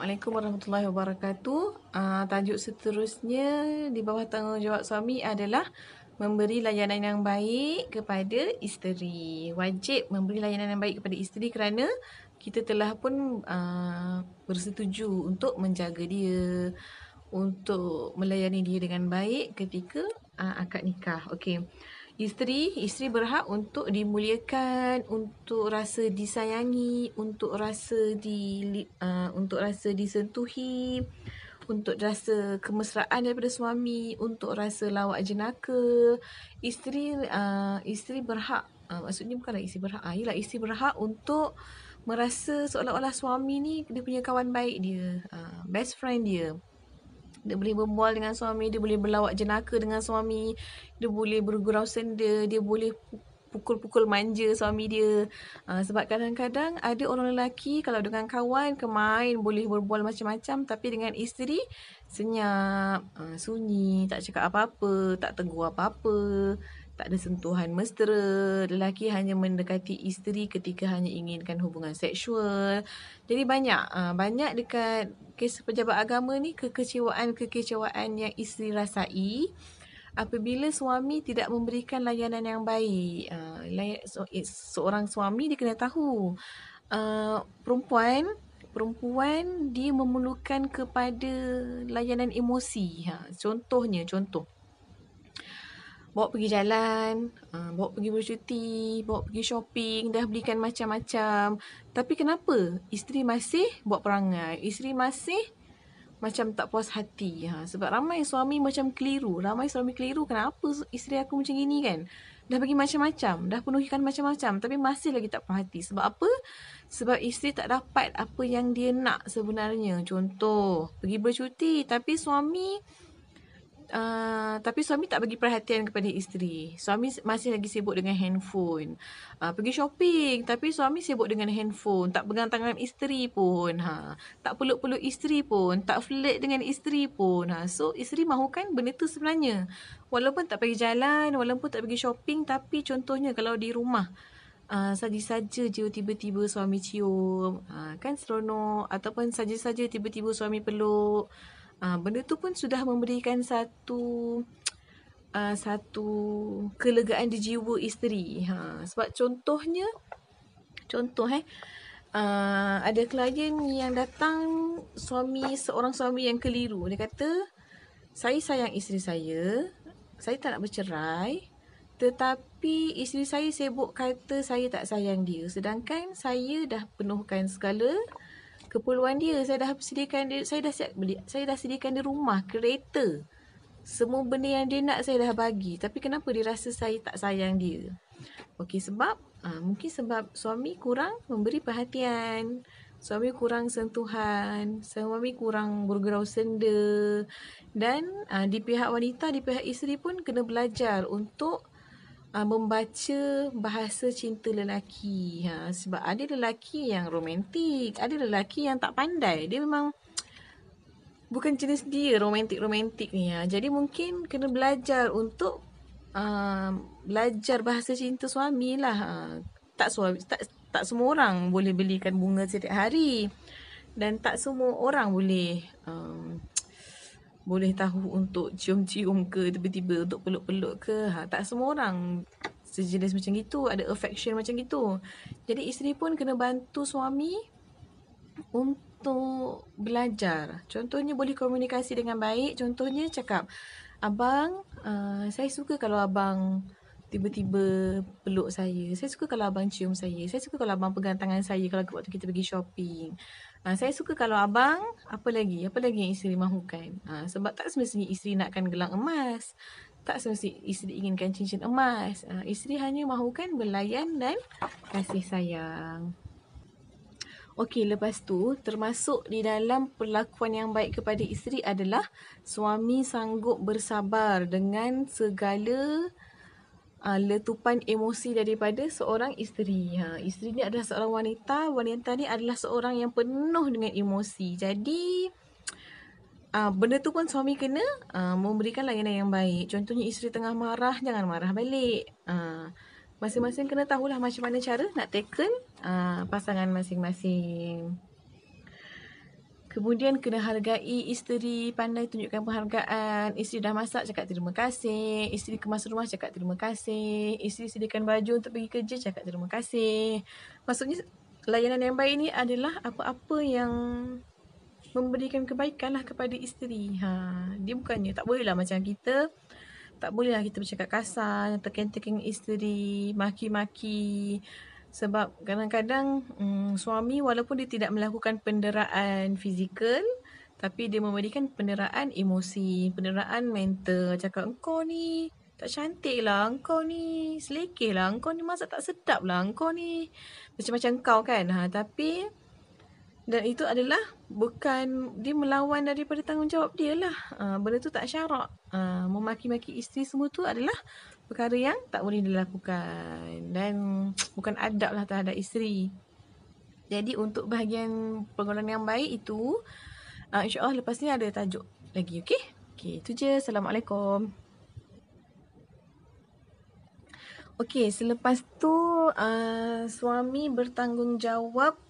Assalamualaikum warahmatullahi wabarakatuh. Uh, tajuk seterusnya di bawah tanggungjawab suami adalah memberi layanan yang baik kepada isteri. Wajib memberi layanan yang baik kepada isteri kerana kita telah pun uh, bersetuju untuk menjaga dia, untuk melayani dia dengan baik ketika uh, akad nikah. Okey. Isteri, isteri berhak untuk dimuliakan, untuk rasa disayangi, untuk rasa di uh, untuk rasa disentuhi, untuk rasa kemesraan daripada suami, untuk rasa lawak jenaka. Isteri uh, isteri berhak uh, maksudnya bukanlah isteri berhak, uh, isteri berhak untuk merasa seolah-olah suami ni dia punya kawan baik dia, uh, best friend dia. Dia boleh berbual dengan suami, dia boleh berlawak jenaka dengan suami, dia boleh bergurau senda, dia boleh pukul-pukul manja suami dia. Uh, sebab kadang-kadang ada orang lelaki kalau dengan kawan kemain boleh berbual macam-macam tapi dengan isteri senyap, uh, sunyi, tak cakap apa-apa, tak tegur apa-apa tak ada sentuhan mesra. Lelaki hanya mendekati isteri ketika hanya inginkan hubungan seksual. Jadi banyak, uh, banyak dekat kes pejabat agama ni kekecewaan-kekecewaan yang isteri rasai apabila suami tidak memberikan layanan yang baik. Lay- so, seorang suami dia kena tahu uh, perempuan perempuan dia memerlukan kepada layanan emosi. Ha, contohnya, contoh bawa pergi jalan, uh, bawa pergi bercuti, bawa pergi shopping, dah belikan macam-macam. Tapi kenapa isteri masih buat perangai? Isteri masih macam tak puas hati. Ha, sebab ramai suami macam keliru. Ramai suami keliru kenapa isteri aku macam gini kan? Dah bagi macam-macam, dah penuhikan macam-macam tapi masih lagi tak puas hati. Sebab apa? Sebab isteri tak dapat apa yang dia nak sebenarnya. Contoh, pergi bercuti tapi suami Uh, tapi suami tak bagi perhatian kepada isteri. Suami masih lagi sibuk dengan handphone. Uh, pergi shopping tapi suami sibuk dengan handphone. Tak pegang tangan isteri pun. Ha. Tak peluk-peluk isteri pun. Tak flirt dengan isteri pun. Ha. So isteri mahukan benda tu sebenarnya. Walaupun tak pergi jalan, walaupun tak pergi shopping. Tapi contohnya kalau di rumah. Uh, saja-saja je tiba-tiba suami cium. Uh, kan seronok. Ataupun saja-saja tiba-tiba suami peluk. Uh, benda tu pun sudah memberikan satu uh, satu kelegaan di jiwa isteri. Ha, sebab contohnya, contoh eh, uh, ada klien yang datang suami seorang suami yang keliru. Dia kata, saya sayang isteri saya, saya tak nak bercerai, tetapi isteri saya sibuk kata saya tak sayang dia. Sedangkan saya dah penuhkan segala keperluan dia. Saya dah sediakan dia saya dah siap beli saya dah sediakan dia rumah kereta. Semua benda yang dia nak saya dah bagi. Tapi kenapa dia rasa saya tak sayang dia? Okey sebab ah, mungkin sebab suami kurang memberi perhatian. Suami kurang sentuhan. Suami kurang bergurau senda. Dan ah, di pihak wanita di pihak isteri pun kena belajar untuk uh, membaca bahasa cinta lelaki. Ha, sebab ada lelaki yang romantik, ada lelaki yang tak pandai. Dia memang bukan jenis dia romantik-romantik ni. Ha. Jadi mungkin kena belajar untuk uh, belajar bahasa cinta suami lah. Ha. Tak, suami, tak, tak semua orang boleh belikan bunga setiap hari. Dan tak semua orang boleh um, boleh tahu untuk cium-cium ke tiba-tiba untuk peluk-peluk ke? Ha, tak semua orang sejenis macam gitu. Ada affection macam gitu. Jadi isteri pun kena bantu suami untuk belajar. Contohnya boleh komunikasi dengan baik. Contohnya cakap abang uh, saya suka kalau abang tiba-tiba peluk saya. Saya suka kalau abang cium saya. Saya suka kalau abang pegang tangan saya kalau waktu kita pergi shopping Ha, saya suka kalau abang, apa lagi? Apa lagi yang isteri mahukan? Ha, sebab tak semestinya isteri nakkan gelang emas. Tak semestinya isteri inginkan cincin emas. Ha, isteri hanya mahukan belayan dan kasih sayang. Okey, lepas tu termasuk di dalam perlakuan yang baik kepada isteri adalah suami sanggup bersabar dengan segala uh, letupan emosi daripada seorang isteri. Ha, isteri ni adalah seorang wanita. Wanita ni adalah seorang yang penuh dengan emosi. Jadi, uh, benda tu pun suami kena uh, memberikan layanan yang baik. Contohnya isteri tengah marah, jangan marah balik. Uh, masing-masing kena tahulah macam mana cara nak tackle uh, pasangan masing-masing. Kemudian kena hargai isteri, pandai tunjukkan penghargaan. Isteri dah masak, cakap terima kasih. Isteri kemas rumah, cakap terima kasih. Isteri sediakan baju untuk pergi kerja, cakap terima kasih. Maksudnya, layanan yang baik ni adalah apa-apa yang memberikan kebaikan lah kepada isteri. Ha, dia bukannya tak boleh lah macam kita. Tak boleh lah kita bercakap kasar, tekan-tekan isteri, maki-maki. Sebab kadang-kadang um, suami walaupun dia tidak melakukan penderaan fizikal tapi dia memberikan penderaan emosi, penderaan mental. Cakap engkau ni tak cantik lah, engkau ni selekeh lah, engkau ni masak tak sedap lah, engkau ni macam-macam kau kan. Ha, tapi dan itu adalah bukan dia melawan daripada tanggungjawab dia lah. Ha, benda tu tak syarak. Ha, memaki-maki isteri semua tu adalah perkara yang tak boleh dilakukan dan bukan adab lah terhadap isteri. Jadi untuk bahagian pergaulan yang baik itu uh, insya-Allah lepas ni ada tajuk lagi okey. Okey, itu je. Assalamualaikum. Okey, selepas tu uh, suami bertanggungjawab